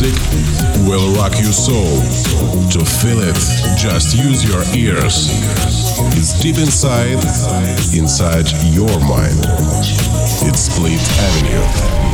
music will rock your soul. To feel it, just use your ears. It's deep inside, inside your mind. It's Split Avenue.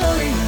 following